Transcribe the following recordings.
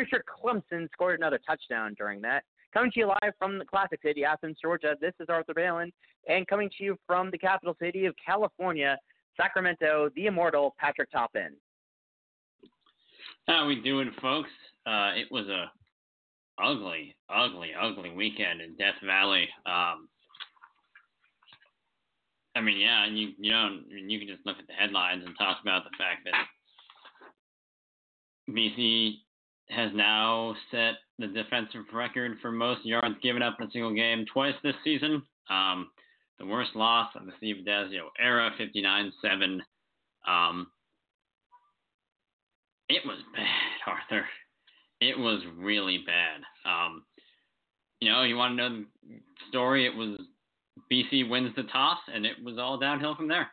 Pretty sure Clemson scored another touchdown during that. Coming to you live from the classic city, Athens, Georgia. This is Arthur Balin, and coming to you from the capital city of California, Sacramento, the immortal Patrick Toppin. How are we doing, folks? Uh, it was a ugly, ugly, ugly weekend in Death Valley. Um, I mean, yeah, and you you know you can just look at the headlines and talk about the fact that BC has now set the defensive record for most yards given up in a single game twice this season. Um, the worst loss of the Steve Addazio era, 59-7. Um, it was bad, Arthur. It was really bad. Um, you know, you want to know the story? It was BC wins the toss, and it was all downhill from there.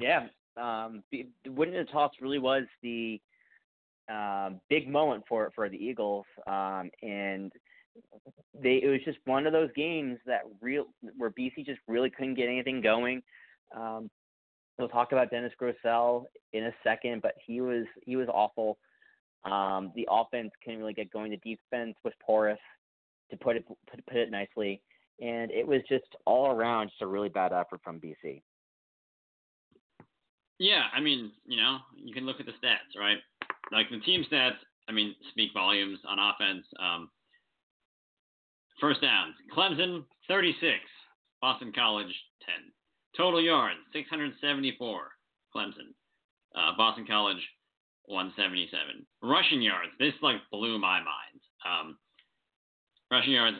Yeah, um, winning the toss really was the uh, big moment for for the Eagles, um, and they it was just one of those games that real where BC just really couldn't get anything going. Um, we'll talk about Dennis Grosel in a second, but he was he was awful. Um, the offense couldn't really get going. The defense was porous, to put it put, put it nicely, and it was just all around just a really bad effort from BC. Yeah, I mean, you know, you can look at the stats, right? Like the team stats, I mean, speak volumes on offense. Um, first downs, Clemson 36, Boston College 10. Total yards 674, Clemson. Uh, Boston College 177. Rushing yards, this like blew my mind. Um, rushing yards,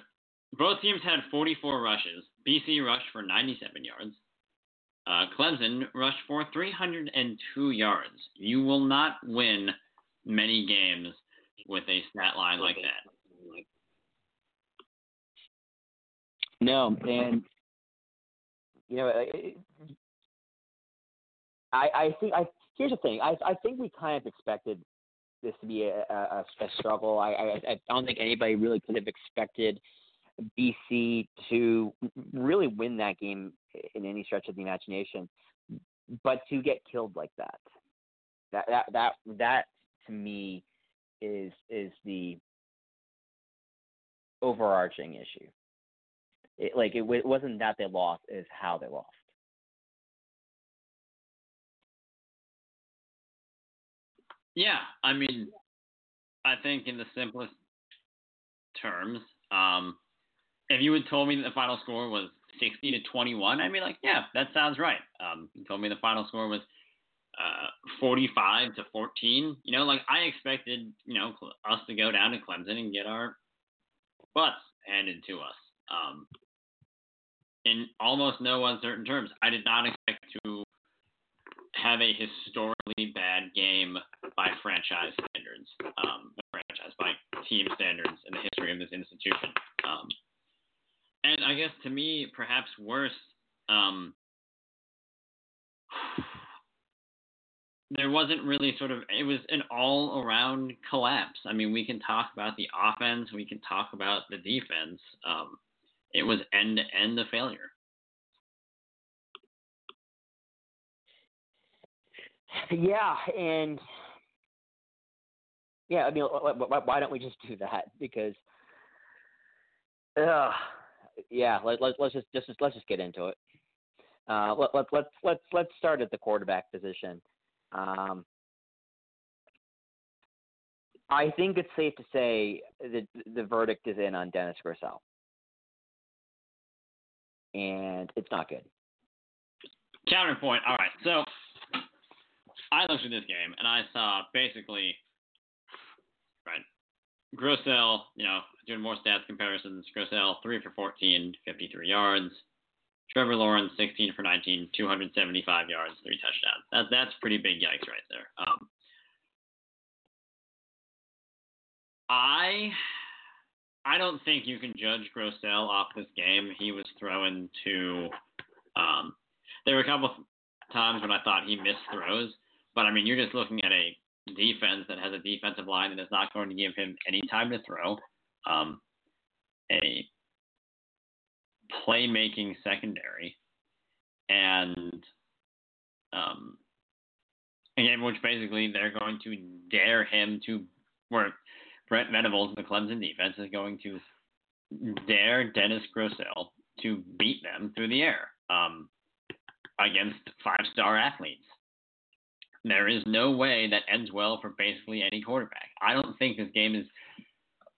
both teams had 44 rushes. BC rushed for 97 yards. Uh, Clemson rushed for 302 yards. You will not win many games with a stat line like that. No, and you know, I I think I here's the thing. I I think we kind of expected this to be a, a, a struggle. I, I I don't think anybody really could have expected BC to really win that game in any stretch of the imagination, but to get killed like that, that that that that to me is is the overarching issue. It, like it, it wasn't that they lost; is how they lost. Yeah, I mean, I think in the simplest terms, um, if you had told me that the final score was 60 to 21, I'd be like, yeah, that sounds right. Um, you told me the final score was uh, 45 to 14. You know, like I expected, you know, us to go down to Clemson and get our butts handed to us. Um, in almost no uncertain terms, I did not expect to have a historically bad game by franchise standards, um, franchise by team standards in the history of this institution. Um, and I guess to me, perhaps worse, um, there wasn't really sort of it was an all around collapse. I mean, we can talk about the offense, we can talk about the defense. Um, it was end to end a failure. Yeah, and yeah, I mean, why, why don't we just do that? Because, uh, yeah, let, let, let's just, just let's just get into it. Uh, let, let, let's let's let's start at the quarterback position. Um, I think it's safe to say that the verdict is in on Dennis Grosel, and it's not good. Counterpoint. All right, so I looked at this game and I saw basically right Grosel, you know, doing more stats comparisons. Grosel three for 14, 53 yards. Trevor Lawrence, 16 for 19, 275 yards, three touchdowns. That, that's pretty big yikes right there. Um, I I don't think you can judge Grosel off this game. He was throwing to. Um, there were a couple times when I thought he missed throws, but I mean, you're just looking at a defense that has a defensive line that is not going to give him any time to throw. Um, a playmaking secondary, and um, again, which basically they're going to dare him to, where Brent Venables, the Clemson defense, is going to dare Dennis Grosel to beat them through the air um, against five-star athletes. There is no way that ends well for basically any quarterback. I don't think this game is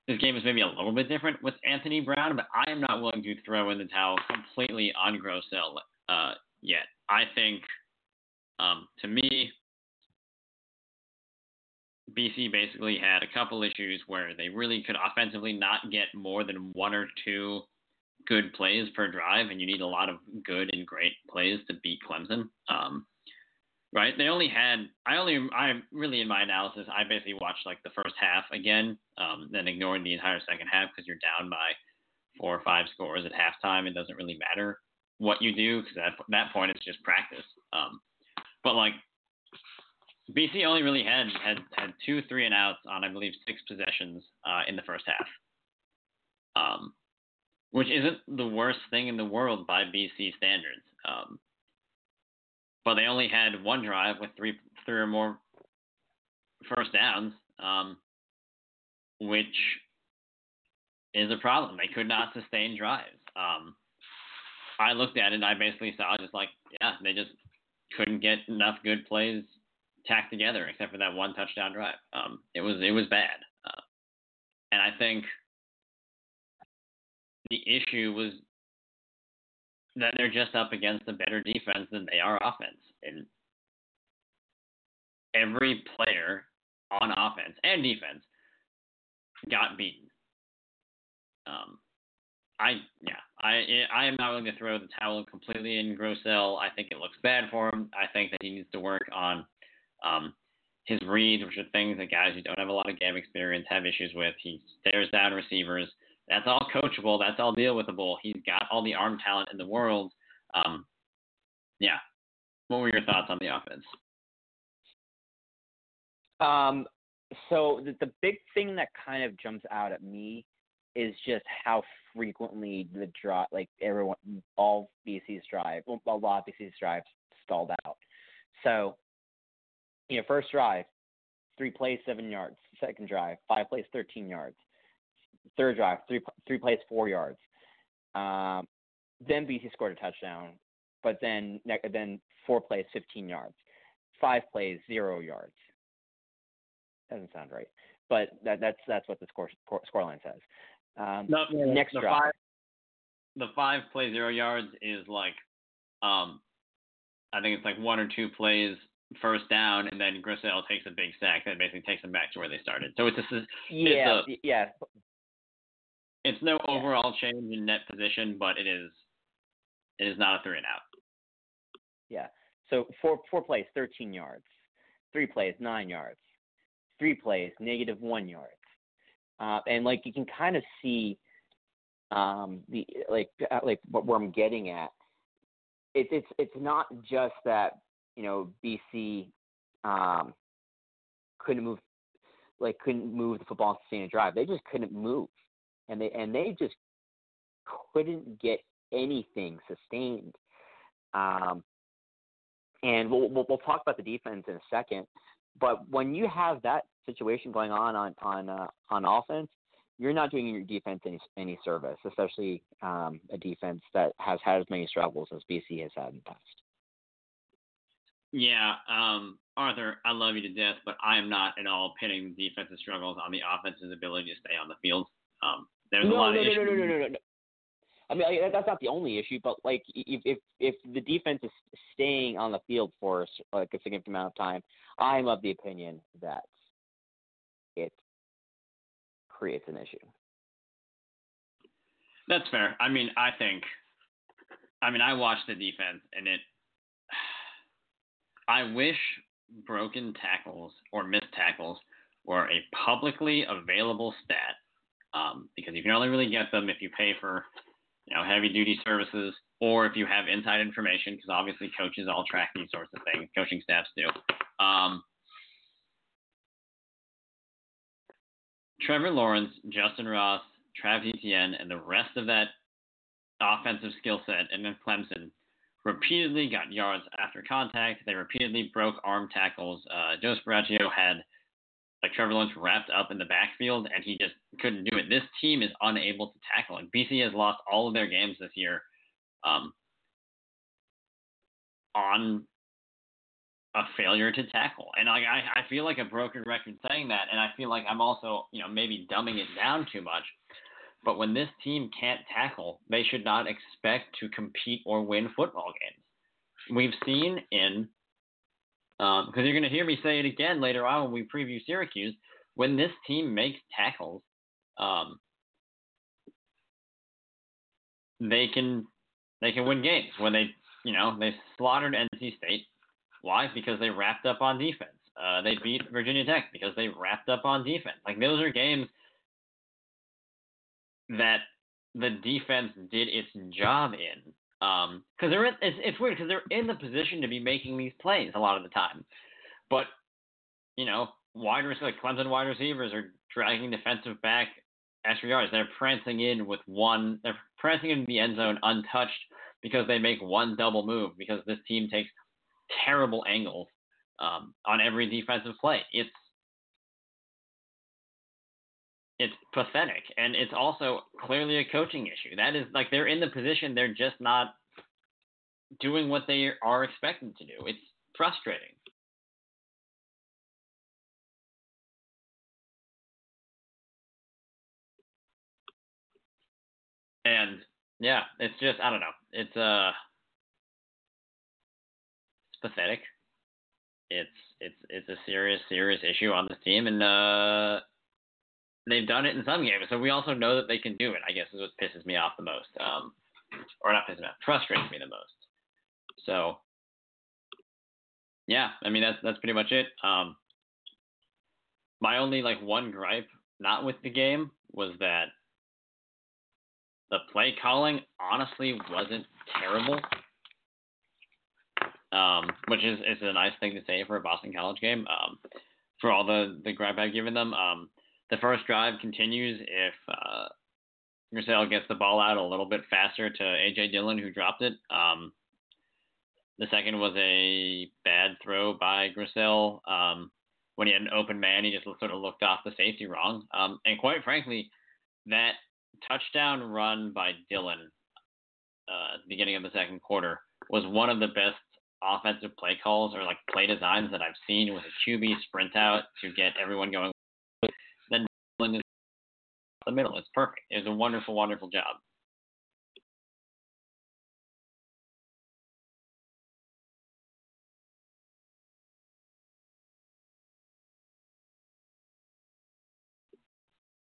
this game is maybe a little bit different with Anthony Brown, but I am not willing to throw in the towel completely on Grosel uh, yet. I think, um, to me, BC basically had a couple issues where they really could offensively not get more than one or two good plays per drive, and you need a lot of good and great plays to beat Clemson. Um, right? They only had I only I really in my analysis I basically watched like the first half again, um, then ignored the entire second half because you're down by four or five scores at halftime. It doesn't really matter what you do because at that point it's just practice. Um, but like BC only really had had had two three and outs on I believe six possessions uh, in the first half. Um, which isn't the worst thing in the world by BC standards. Um, but they only had one drive with three three or more first downs, um, which is a problem. They could not sustain drives. Um, I looked at it and I basically saw just like, yeah, they just couldn't get enough good plays tacked together except for that one touchdown drive. Um, it was it was bad, uh, and I think the issue was that they're just up against a better defense than they are offense. And every player on offense and defense got beaten. Um, I yeah, I I am not willing to throw the towel completely in Grosel. I think it looks bad for him. I think that he needs to work on um, his reads, which are things that guys who don't have a lot of game experience have issues with. He stares down receivers. That's all coachable. That's all deal withable. He's got all the arm talent in the world. Um, yeah. What were your thoughts on the offense? Um, so the, the big thing that kind of jumps out at me is just how frequently the drive, like everyone, all BC's drive, a lot of BC's drives stalled out. So, you know, first drive, three plays, seven yards. Second drive, five plays, 13 yards third drive, three three plays, four yards. Um, then BC scored a touchdown, but then then four plays, 15 yards. Five plays, zero yards. Doesn't sound right, but that, that's that's what the score score line says. Um, no, next the drive. Five, the five play zero yards is like, um, I think it's like one or two plays first down, and then Grosel takes a big sack that basically takes them back to where they started. So it's yeah, it's a, yeah, it's no Yeah. overall change in net position, but it is it is not a three and out. Yeah. So four four plays, 13 yards. Three plays, nine yards. Three plays, negative one yards. Uh, and like you can kind of see um, the like uh, like what where I'm getting at. It's it's it's not just that you know BC um, couldn't move like couldn't move the football and sustain a drive. They just couldn't move, and they and they just couldn't get anything sustained. Um, and we'll, we'll we'll talk about the defense in a second. But when you have that situation going on on on uh, on offense, you're not doing your defense any any service, especially um, a defense that has had as many struggles as BC has had in the past. Yeah, um, Arthur, I love you to death, but I am not at all pinning the defensive struggles on the offense's ability to stay on the field. Um, there's no, a lot no, of no, issues. no, no, no, no, no. I mean, I, that's not the only issue, but like if if if the defense is staying on the field for like a significant amount of time, I'm of the opinion that it creates an issue. That's fair. I mean, I think. I mean, I watched the defense, and it. I wish broken tackles or missed tackles were a publicly available stat, um, because you can only really get them if you pay for, you know, heavy duty services or if you have inside information, because obviously coaches all track these sorts of things. Coaching staffs do. Um, Trevor Lawrence, Justin Ross, Travis Etienne, and the rest of that offensive skill set and then Clemson repeatedly got yards after contact. They repeatedly broke arm tackles. Uh, Joe Sparacio had like Trevor Lawrence wrapped up in the backfield, and he just couldn't do it. This team is unable to tackle, and BC has lost all of their games this year um, on a failure to tackle. And like I, I feel like a broken record saying that, and I feel like I'm also, you know, maybe dumbing it down too much. But when this team can't tackle, they should not expect to compete or win football games. We've seen in, because you're going to hear me say it again later on when we preview Syracuse, when this team makes tackles, um, they can they can win games. When they you know they slaughtered NC State, why? Because they wrapped up on defense. Uh, they beat Virginia Tech because they wrapped up on defense. Like those are games that the defense did its job in. Because they're in, it's, it's weird because they're in the position to be making these plays a lot of the time, but you know wide receivers, like Clemson wide receivers are dragging defensive back extra yards. They're prancing in with one. They're prancing into the end zone untouched because they make one double move because this team takes terrible angles um, on every defensive play. It's it's pathetic, and it's also clearly a coaching issue. That is like they're in the position, they're just not doing what they are expected to do. It's frustrating. And yeah, it's just I don't know. It's uh it's pathetic. It's it's it's a serious serious issue on this team, and uh, they've done it in some games. So we also know that they can do it. I guess is what pisses me off the most, um, or not pisses me off, frustrates me the most. So yeah, I mean that's that's pretty much it. Um, my only like one gripe, not with the game, was that the play calling honestly wasn't terrible um, which is, is a nice thing to say for a Boston College game. Um, for all the the gripe I've given them, um, the first drive continues if uh, Grosel gets the ball out a little bit faster to AJ Dillon, who dropped it. Um, the second was a bad throw by Grosel. Um, when he had an open man, he just sort of looked off the safety wrong. Um, and quite frankly, that touchdown run by Dillon uh, at the beginning of the second quarter was one of the best offensive play calls or like play designs that I've seen with a QB sprint out to get everyone going. Then Dillon is the middle. It's perfect. It was a wonderful, wonderful job.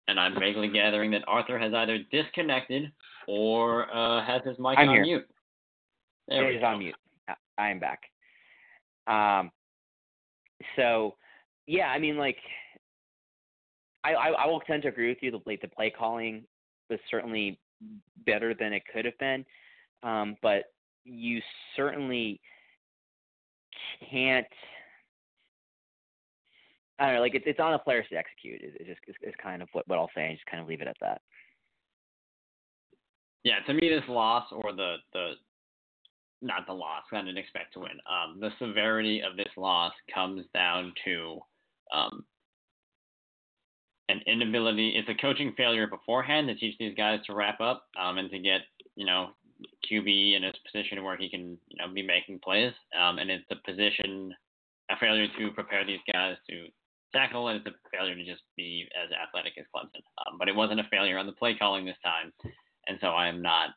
And I'm vaguely gathering that Arthur has either disconnected or uh, has his mic I'm on here. mute. There it is go. on mute. I- I am back. Um, so yeah, I mean, like, I, I I will tend to agree with you. The like the play calling was certainly better than it could have been, um, but you certainly can't. I don't know. Like it's it's on the players to execute. Is just is kind of what what I'll say. and Just kind of leave it at that. Yeah, to me, this loss or the the not the loss. I didn't expect to win. Um, the severity of this loss comes down to um, an inability. It's a coaching failure beforehand to teach these guys to wrap up um, and to get you know QB in a position where he can you know be making plays. Um, and it's a position a failure to prepare these guys to tackle, and it's a failure to just be as athletic as Clemson. Um, but it wasn't a failure on the play calling this time, and so I am not.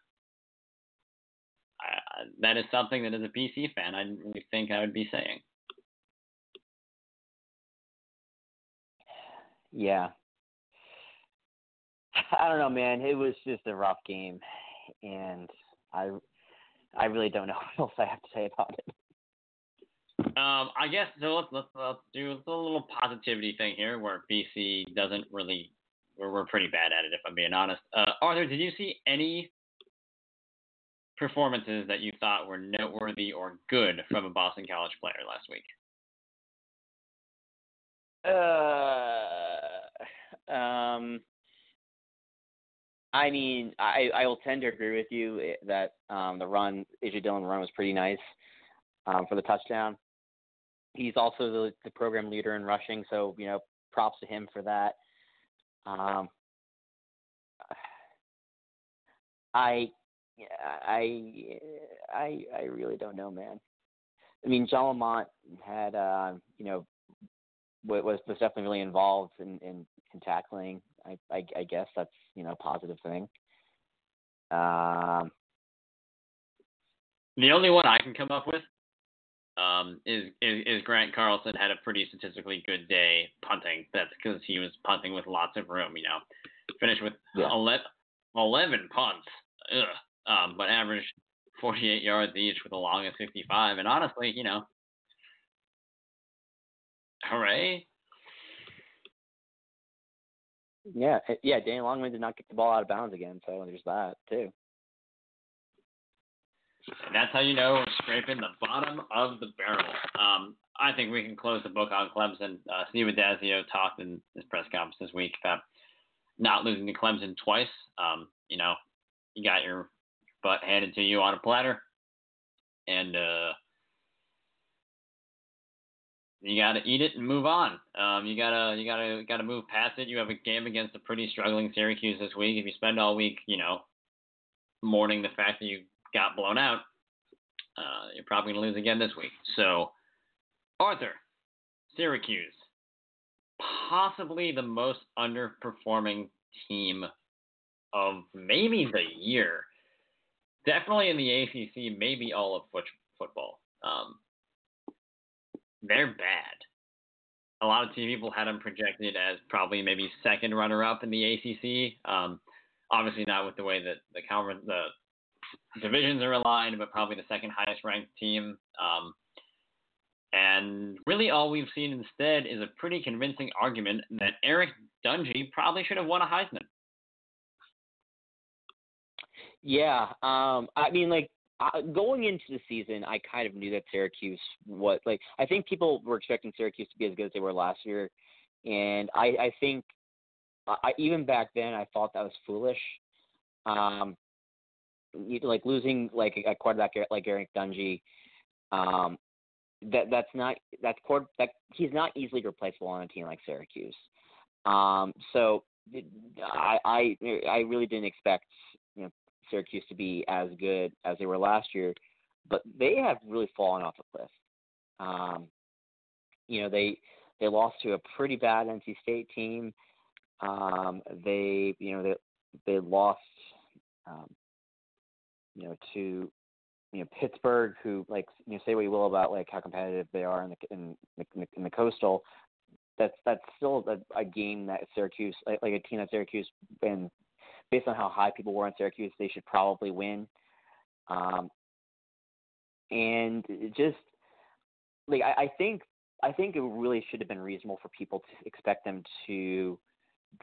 That is something that as a BC fan, I really think I would be saying. Yeah. I don't know, man. It was just a rough game, and I, I really don't know what else I have to say about it. Um, I guess so. Let's, let's let's do a little positivity thing here, where BC doesn't really. We're, we're pretty bad at it, if I'm being honest. Uh, Arthur, did you see any performances that you thought were noteworthy or good from a Boston College player last week? Uh, um, I mean, I I will tend to agree with you eh, that um, the run, AJ Dillon run was pretty nice um, for the touchdown. He's also the, the program leader in rushing, so you know, props to him for that. Um, I, I, I, I really don't know, man. I mean, John Lamot had, uh, you know, was was definitely really involved in, in, in tackling. I, I, I guess that's you know a positive thing. Um, the only one I can come up with um, is, is, is Grant Carlson had a pretty statistically good day punting. That's because he was punting with lots of room. You know, finished with Yeah. 11, 11 punts, Ugh. Um, but averaged 48 yards each with a long of 65. And honestly, you know, hooray! yeah, yeah. Danny Longman did not get the ball out of bounds again, so there's that too. And that's how you know we're scraping the bottom of the barrel. Um, I think we can close the book on Clemson. Uh, Steve Addazio talked in his press conference this week about not losing to Clemson twice. Um, you know, you got your butt handed to you on a platter, and uh, you got to eat it and move on. Um, you gotta you gotta gotta move past it. You have a game against a pretty struggling Syracuse this week. If you spend all week, you know, mourning the fact that you got blown out, uh, you're probably going to lose again this week. So, Arthur, Syracuse, possibly the most underperforming team of maybe the year. Definitely in the ACC, maybe all of foot- football. Um, they're bad. A lot of people had them projected as probably maybe second runner-up in the ACC. Um, obviously not with the way that the conference, the divisions are aligned, but probably the second highest ranked team. Um, and really, all we've seen instead is a pretty convincing argument that Eric Dungey probably should have won a Heisman. Yeah, um, I mean, like uh, going into the season, I kind of knew that Syracuse was like. I think people were expecting Syracuse to be as good as they were last year, and I, I think I, even back then I thought that was foolish. Um, like losing like a quarterback like Eric Dungey, um, that that's not that's court that he's not easily replaceable on a team like Syracuse. Um, so I I I really didn't expect you know Syracuse to be as good as they were last year, but they have really fallen off a cliff. Um, you know they they lost to a pretty bad NC State team. Um, they you know they they lost um, you know to you know Pittsburgh, who like you know say what you will about like how competitive they are in the in the, in the coastal. That's that's still a, a game that Syracuse like, like a team that Syracuse and based on how high people were on Syracuse, they should probably win. Um, and it just like I, I think I think it really should have been reasonable for people to expect them to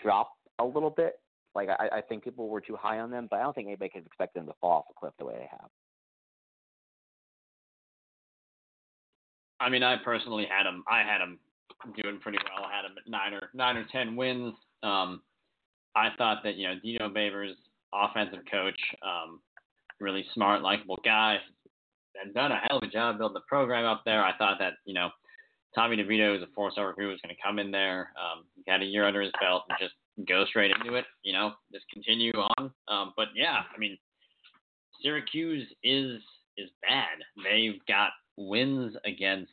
drop a little bit. Like I, I think people were too high on them, but I don't think anybody could expect them to fall off a cliff the way they have. I mean, I personally had them. I had them doing pretty well. I had them at nine or nine or ten wins. Um, I thought that you know Dino Babers, offensive coach, um, really smart, likable guy, had done a hell of a job building the program up there. I thought that you know Tommy DeVito is a four-star recruit was going to come in there, um, he had a year under his belt, and just go straight into it. You know, just continue on. Um, but yeah, I mean, Syracuse is is bad. They've got wins against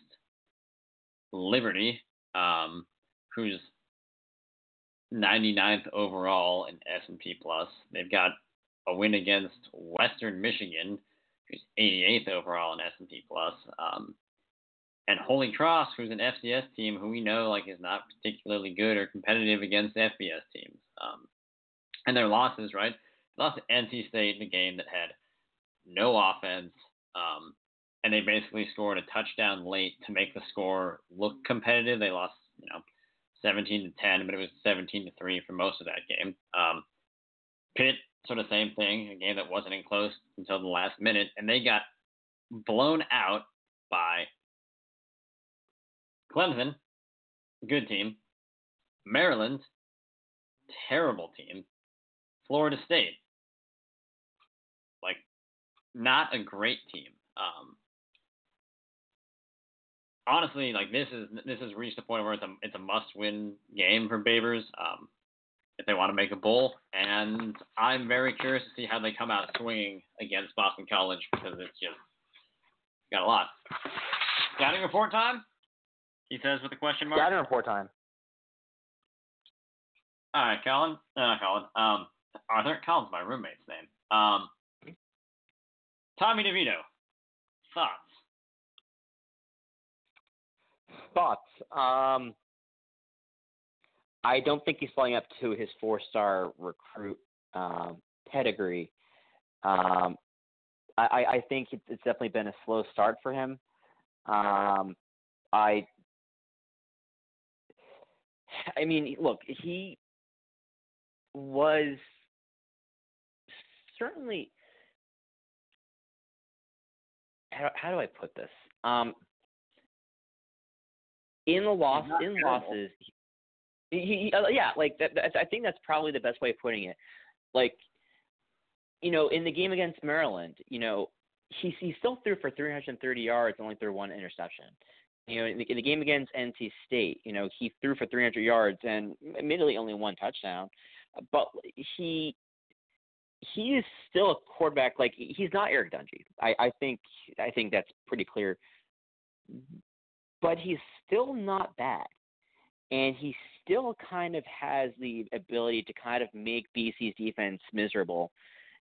Liberty, um, who's 99th overall in S&P plus. They've got a win against Western Michigan, who's 88th overall in S&P plus. Um, and Holy Cross, who's an FCS team who we know like is not particularly good or competitive against FBS teams. Um, and their losses, right? They lost NC State in a game that had no offense, um, and they basically scored a touchdown late to make the score look competitive. They lost, you know, 17 to 10, but it was 17 to 3 for most of that game. Um, Pitt, sort of same thing, a game that wasn't in close until the last minute, and they got blown out by Clemson, good team. Maryland, terrible team. Florida State, like not a great team. Um, honestly, like this is this has reached the point where it's a it's a must win game for Babers um, if they want to make a bowl, and I'm very curious to see how they come out swinging against Boston College because it's just got a lot. Scouting report time. He says with a question mark. Scouting report time. All right, Colin. Uh, Colin. Um, Arthur. Colin's my roommate's name. Um, Tommy DeVito. Thoughts? Thoughts. Um, I don't think he's playing up to his four-star recruit um, pedigree. Um, I, I think it's definitely been a slow start for him. Um, I, I mean, look, he was certainly. How, how do I put this? Um, in the loss, in terrible. losses, he, he uh, yeah, like that, that. I think that's probably the best way of putting it. Like, you know, in the game against Maryland, you know, he he still threw for 330 yards, only threw one interception. You know, in the, in the game against NC State, you know, he threw for 300 yards and admittedly only one touchdown, but he he is still a quarterback. Like he's not Eric Dungey. I, I think I think that's pretty clear. But he's still not bad, and he still kind of has the ability to kind of make BC's defense miserable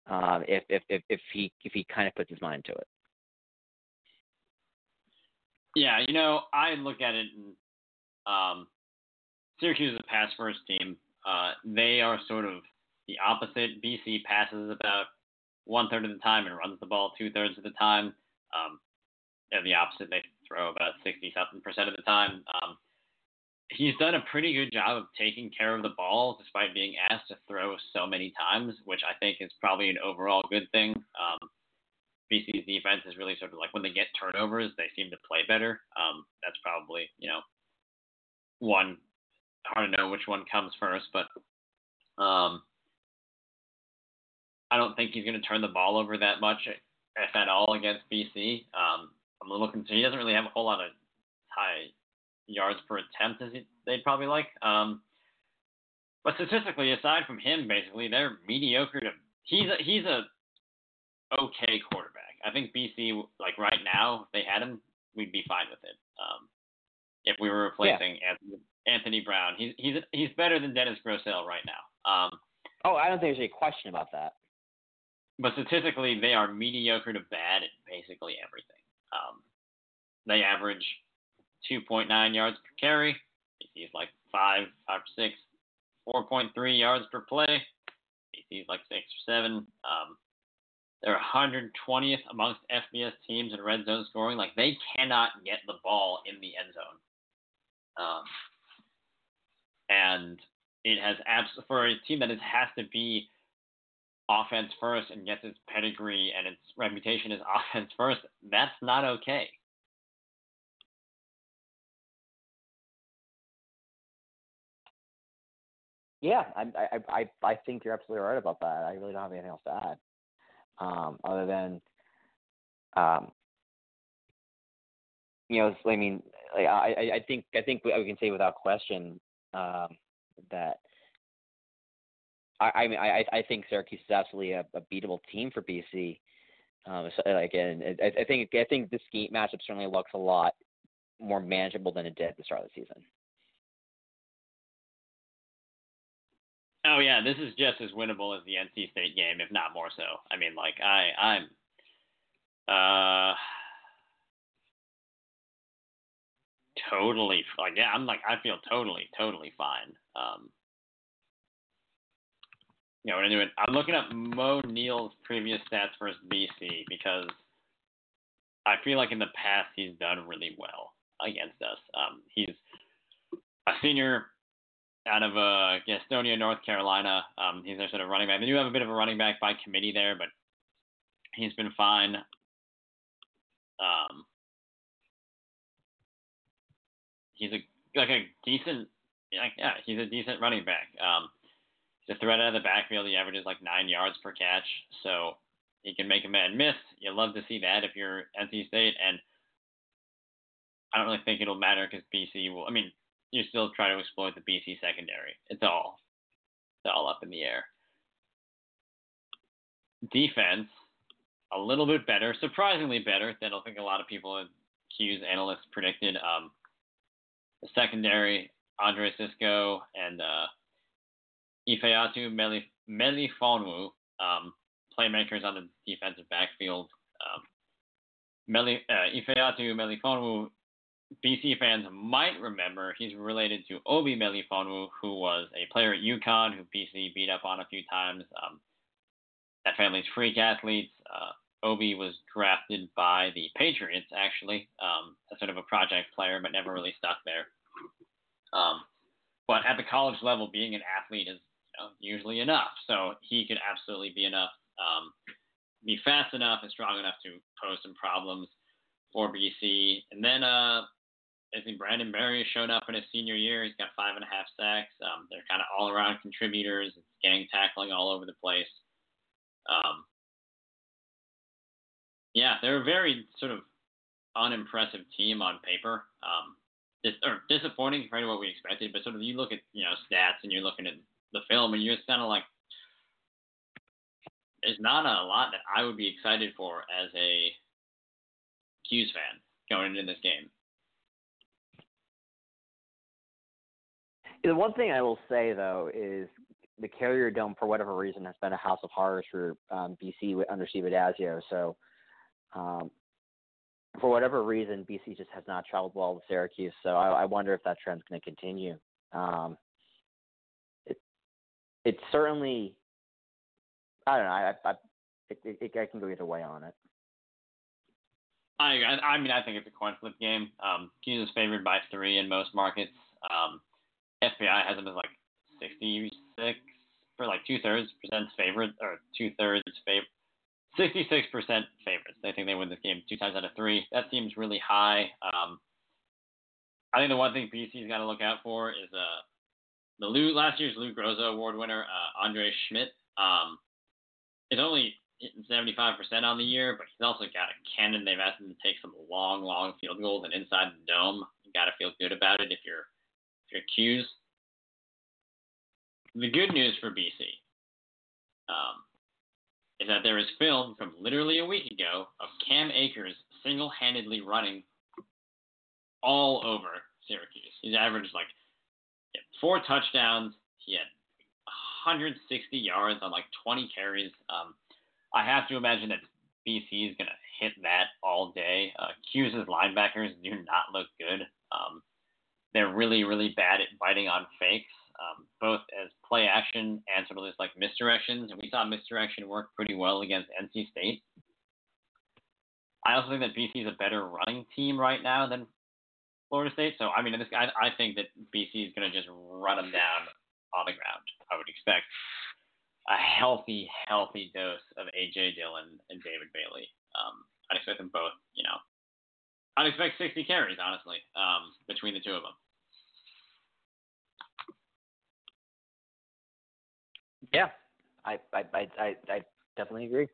um, if, if if if he if he kind of puts his mind to it. Yeah, you know, I look at it and um, Syracuse is a pass first team. Uh, they are sort of the opposite. BC passes about one third of the time and runs the ball two thirds of the time. Um, and the opposite, they throw about sixty something percent of the time. Um, he's done a pretty good job of taking care of the ball despite being asked to throw so many times, which I think is probably an overall good thing. Um, BC's defense is really sort of like when they get turnovers, they seem to play better. Um, that's probably you know one hard to know which one comes first, but um, I don't think he's going to turn the ball over that much, if at all, against BC. Um, I'm looking. He doesn't really have a whole lot of high yards per attempt as he, they'd probably like. Um, but statistically, aside from him, basically they're mediocre to. He's a, he's a okay quarterback. I think BC like right now, if they had him, we'd be fine with it. Um, if we were replacing Anthony, Anthony Brown, he's he's he's better than Dennis Grosel right now. Um, Oh, I don't think there's any question about that. but statistically, they are mediocre to bad at basically everything. Um, they average 2.9 yards per carry. BC's like five, five or six, 4.3 yards per play. BC's like six or seven. Um, they're 120th amongst FBS teams in red zone scoring. Like they cannot get the ball in the end zone. Um, and it has abs- for a team that has to be offense first and gets its pedigree and its reputation as offense first. That's not okay. Yeah, I I I I think you're absolutely right about that. I really don't have anything else to add, um, other than, um, you know, I mean, like, I I think I think we can say without question um, that I I mean I I think Syracuse is absolutely a, a beatable team for BC. Um, so, again, I, I think I think this game matchup certainly looks a lot more manageable than it did at the start of the season. Oh yeah, this is just as winnable as the NC State game, if not more so. I mean, like I I'm uh totally like yeah, I'm like I feel totally totally fine. Um, you know, anyway, I'm looking up Moe Neal's previous stats versus BC because I feel like in the past he's done really well against us. Um, he's a senior out of uh, Gastonia, North Carolina. Um, he's their sort of running back. They do have a bit of a running back by committee there, but he's been fine. Um, he's a like a decent, like, yeah, he's a decent running back. Um, he's a threat out of the backfield. He averages like nine yards per catch, so he can make a man miss. You love to see that if you're NC State, and I don't really think it'll matter because BC will. I mean, you still try to exploit the BC secondary. It's all, it's all up in the air. Defense, a little bit better, surprisingly better than I think a lot of people, 'Cuse analysts predicted. Um, the secondary, Andre Cisco and uh, Ifeatu Meli, Melifonwu, um, playmakers on the defensive backfield. Um, Meli, uh, Ifeatu Melifonwu BC fans might remember he's related to Obi Melifonwu, who was a player at UConn who BC beat up on a few times. Um, that family's freak athletes. Uh, Obi was drafted by the Patriots, actually, um, as sort of a project player, but never really stuck there. Um, but at the college level, being an athlete is you know, usually enough. So he could absolutely be enough, um, be fast enough and strong enough to pose some problems for BC. And then uh, I think Brandon Berry has shown up in his senior year. He's got five and a half sacks. Um, they're kind of all around contributors. It's gang tackling all over the place. Um, yeah, they're a very sort of unimpressive team on paper. Um, dis- or disappointing compared to what we expected, but sort of you look at you know stats and you're looking at the film and you're kind of like, there's not a lot that I would be excited for as a 'Cuse fan going into this game. The one thing I will say though is the Carrier Dome, for whatever reason, has been a house of horrors for um, BC under Steve Addazio. So, um, for whatever reason, BC just has not traveled well with Syracuse. So I, I wonder if that trend's going to continue. Um, it, certainly, I don't know. I, I, it, it, I can go either way on it. I, I mean, I think it's a coin flip game. Um, is favored by three in most markets. Um, FPI has them as like 66 for like two thirds percent favorite or two thirds favorite. 66% favorites. They think they win this game two times out of three. That seems really high. Um, I think the one thing BC's got to look out for is uh, the Lou, last year's Lou Groza Award winner, uh, Andre Szmyt. Um, is only hitting 75% on the year, but he's also got a cannon. They've asked him to take some long, long field goals and inside the dome. You got to feel good about it if you're if. The good news for BC um, is that there is film from literally a week ago of Cam Akers single handedly running all over Syracuse. He's averaged like four touchdowns. He had 160 yards on like 20 carries. Um, I have to imagine that BC is going to hit that all day. Uh, linebackers do not look good. Um, they're really, really bad at biting on fakes um, both as play action and sort of just like misdirections. And we saw misdirection work pretty well against NC State. I also think that BC is a better running team right now than Florida State. So I mean, this I, I think that BC is going to just run them down on the ground. I would expect a healthy, healthy dose of AJ Dillon and David Bailey. Um, I'd expect them both. You know, I'd expect 60 carries honestly um, between the two of them. Yeah, I I I I, I definitely agree.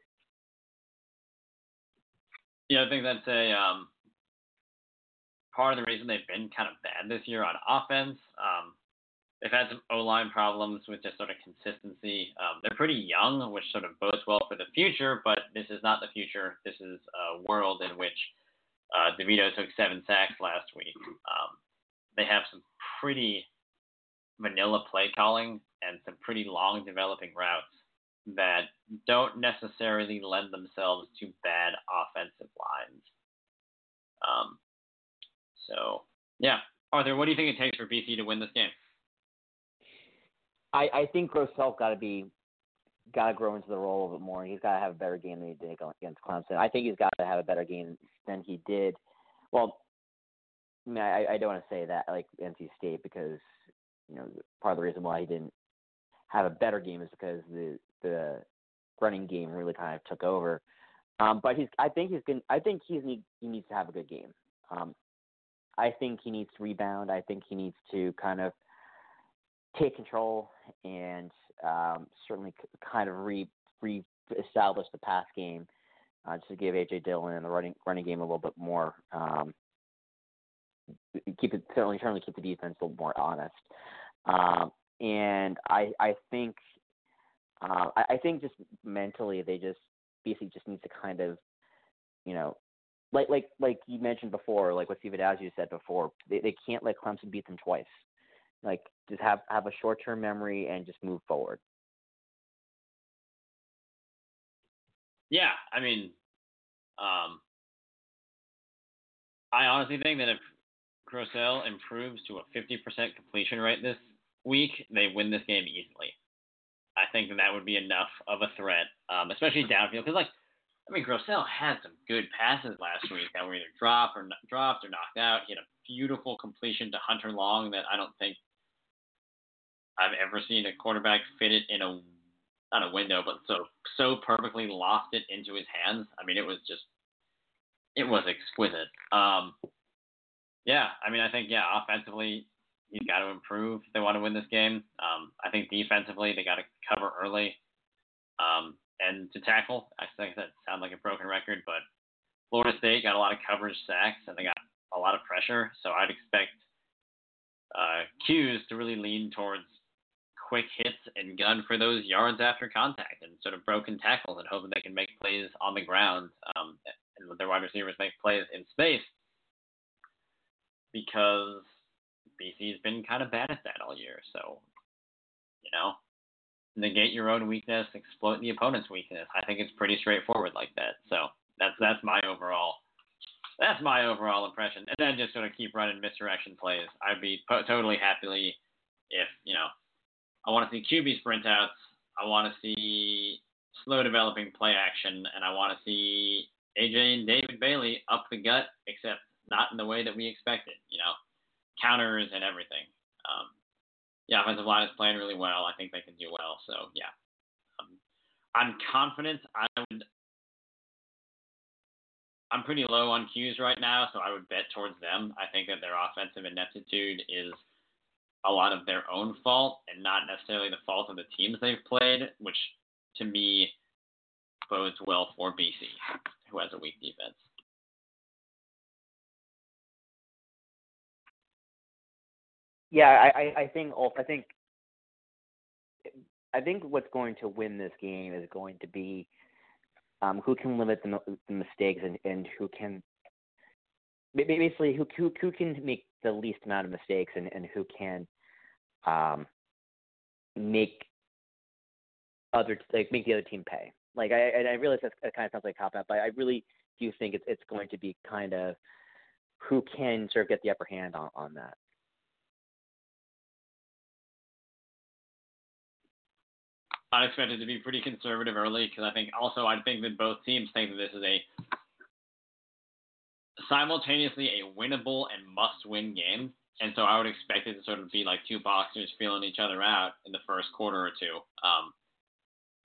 Yeah, I think that's a um, part of the reason they've been kind of bad this year on offense. Um, they've had some O line problems with just sort of consistency. Um, they're pretty young, which sort of bodes well for the future, but this is not the future. This is a world in which uh, DeVito took seven sacks last week. Um, they have some pretty vanilla play calling and some pretty long developing routes that don't necessarily lend themselves to bad offensive lines. Um, so, yeah. Arthur, what do you think it takes for BC to win this game? I, I think Grosel's got to be got to grow into the role a little bit more. He's got to have a better game than he did against Clemson. I think he's got to have a better game than he did. Well, I mean, I, I don't want to say that like NC State because you know part of the reason why he didn't have a better game is because the the running game really kind of took over. Um, but he's I think he's gonna. I think he's need he needs to have a good game. Um, I think he needs to rebound. I think he needs to kind of take control and um, certainly kind of re re-establish the pass game uh, just to give AJ Dillon and the running running game a little bit more. Um, keep it certainly certainly keep the defense a little more honest. Um, and I I think uh, I, I think just mentally they just basically just needs to kind of you know like like like you mentioned before, like what Steve Addazio said before, they they can't let Clemson beat them twice. Like just have have a short term memory and just move forward. Yeah, I mean, um, I honestly think that if Grosel improves to a 50% completion rate this week, they win this game easily. I think that, that would be enough of a threat, um, especially downfield. Because, like, I mean, Grosel had some good passes last week that were either dropped or dropped or knocked out. He had a beautiful completion to Hunter Long that I don't think I've ever seen a quarterback fit it in a not a window, but so so perfectly loft it into his hands. I mean, it was just it was exquisite. Um, yeah, I mean, I think yeah, offensively he's got to improve if they want to win this game. Um, I think defensively they got to cover early um, and to tackle. I think that sounds like a broken record, but Florida State got a lot of coverage sacks and they got a lot of pressure, so I'd expect uh, 'Cuse to really lean towards quick hits and gun for those yards after contact and sort of broken tackles and hoping they can make plays on the ground um, and their wide receivers make plays in space because BC's been kind of bad at that all year. So, you know, negate your own weakness, exploit the opponent's weakness. I think it's pretty straightforward like that. So that's that's my overall that's my overall impression. And then just sort of keep running misdirection plays. I'd be po- totally happily if you know I want to see QB sprint outs. I want to see slow developing play action, and I want to see AJ and David Bailey up the gut, except not in the way that we expected. You know, counters and everything. Um, yeah, offensive line is playing really well. I think they can do well. So yeah, um, I'm confident. I would. I'm pretty low on 'Cuse right now, so I would bet towards them. I think that their offensive ineptitude is a lot of their own fault and not necessarily the fault of the teams they've played, which to me bodes well for BC, who has a weak defense. Yeah, I, I think I think I think what's going to win this game is going to be um, who can limit the, the mistakes and, and who can basically who, who who can make the least amount of mistakes and, and who can um, make other like make the other team pay. Like I I realize that kind of sounds like cop out, but I really do think it's it's going to be kind of who can sort of get the upper hand on, on that. I expect it to be pretty conservative early because I think also I think that both teams think that this is a simultaneously a winnable and must-win game, and so I would expect it to sort of be like two boxers feeling each other out in the first quarter or two um,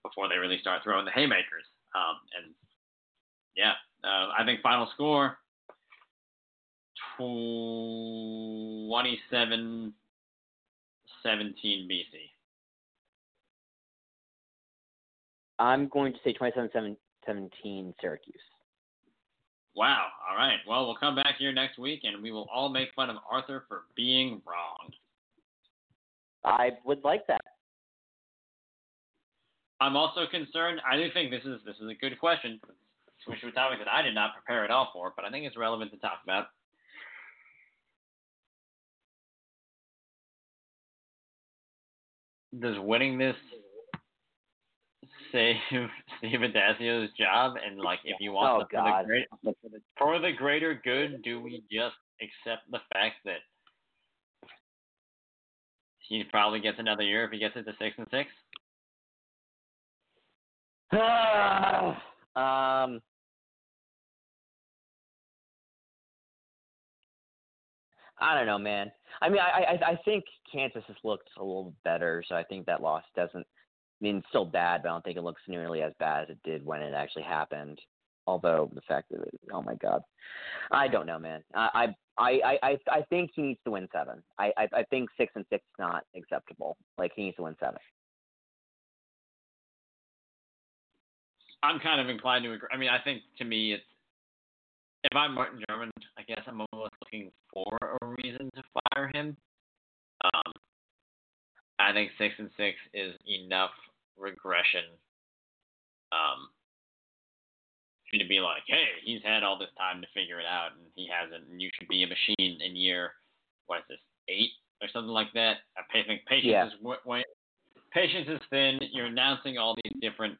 before they really start throwing the haymakers. Um, and yeah, uh, I think final score 27 17 BC. I'm going to say 27 17 Syracuse. Wow. All right. Well, we'll come back here next week and we will all make fun of Arthur for being wrong. I would like that. I'm also concerned. I do think this is this is a good question. Switch to a topic that I did not prepare at all for, but I think it's relevant to talk about. Does winning this save Steve Addazio's job? And like, if you want Oh, the, for, the great, for the greater good, do we just accept the fact that he probably gets another year if he gets it to six and six? um, I don't know, man. I mean, I, I I think Kansas has looked a little better, so I think that loss doesn't. I mean, still bad, but I don't think it looks nearly as bad as it did when it actually happened. Although the fact that, it, oh my God, I don't know, man. I I I I, I think he needs to win seven. I, I I think six and six is not acceptable. Like he needs to win seven. I'm kind of inclined to agree. I mean, I think to me, it's if I'm Martin Jarmond, I guess I'm almost looking for a reason to fire him. Um, I think six and six is enough regression. Um, for you to be like, hey, he's had all this time to figure it out, and he hasn't. And you should be a machine in year, what is this, eight or something like that. I think patience Yeah. is wa- patience is thin. You're announcing all these different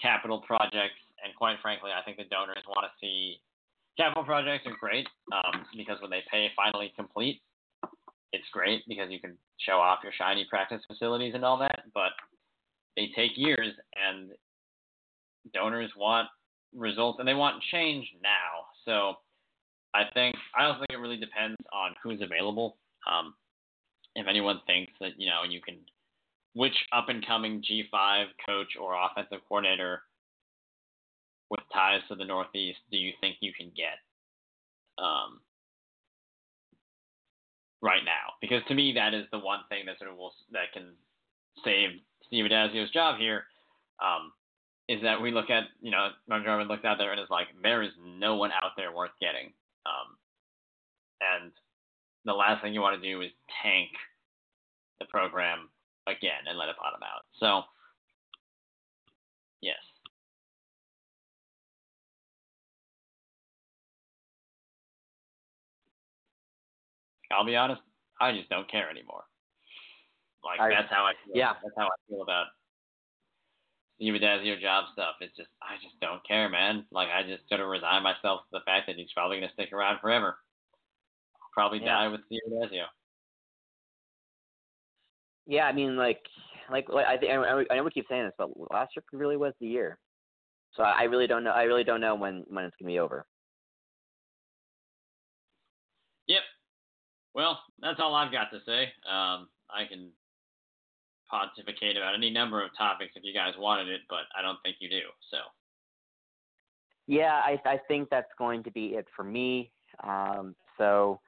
capital projects, and quite frankly, I think the donors want to see capital projects are great um, because when they pay finally complete, it's great because you can show off your shiny practice facilities and all that. But they take years, and donors want results and they want change now. So I think I also think it really depends on who's available. Um, if anyone thinks that you know you can which up and coming G5 coach or offensive coordinator with ties to the Northeast do you think you can get um, right now? Because to me, that is the one thing that sort of will that can save Steve Addazio's job here. Um, is that we look at you know Mark Jarmond looked out there and is like there is no one out there worth getting, um, and the last thing you want to do is tank the program again and let it bottom out. So, I'll be honest, I just don't care anymore. Like I- that's how I feel. yeah. That's how I feel about Steve Addazio job stuff. It's just I just don't care, man. Like I just gotta resign myself to the fact that he's probably gonna stick around forever. I'll probably Yeah. die with Steve Addazio. Yeah, I mean, like, like, like I think I, I know we keep saying this, but last year really was the year. So I I really don't know. I really don't know when when it's gonna be over. Well, that's all I've got to say. Um, I can pontificate about any number of topics if you guys wanted it, but I don't think you do. So, Yeah, I I think that's going to be it for me. Um, so,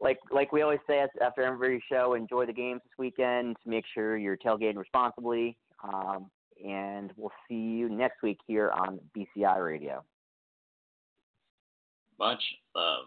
like like we always say after every show, enjoy the games this weekend. Make sure you're tailgating responsibly. Um, and we'll see you next week here on BCI Radio. much love.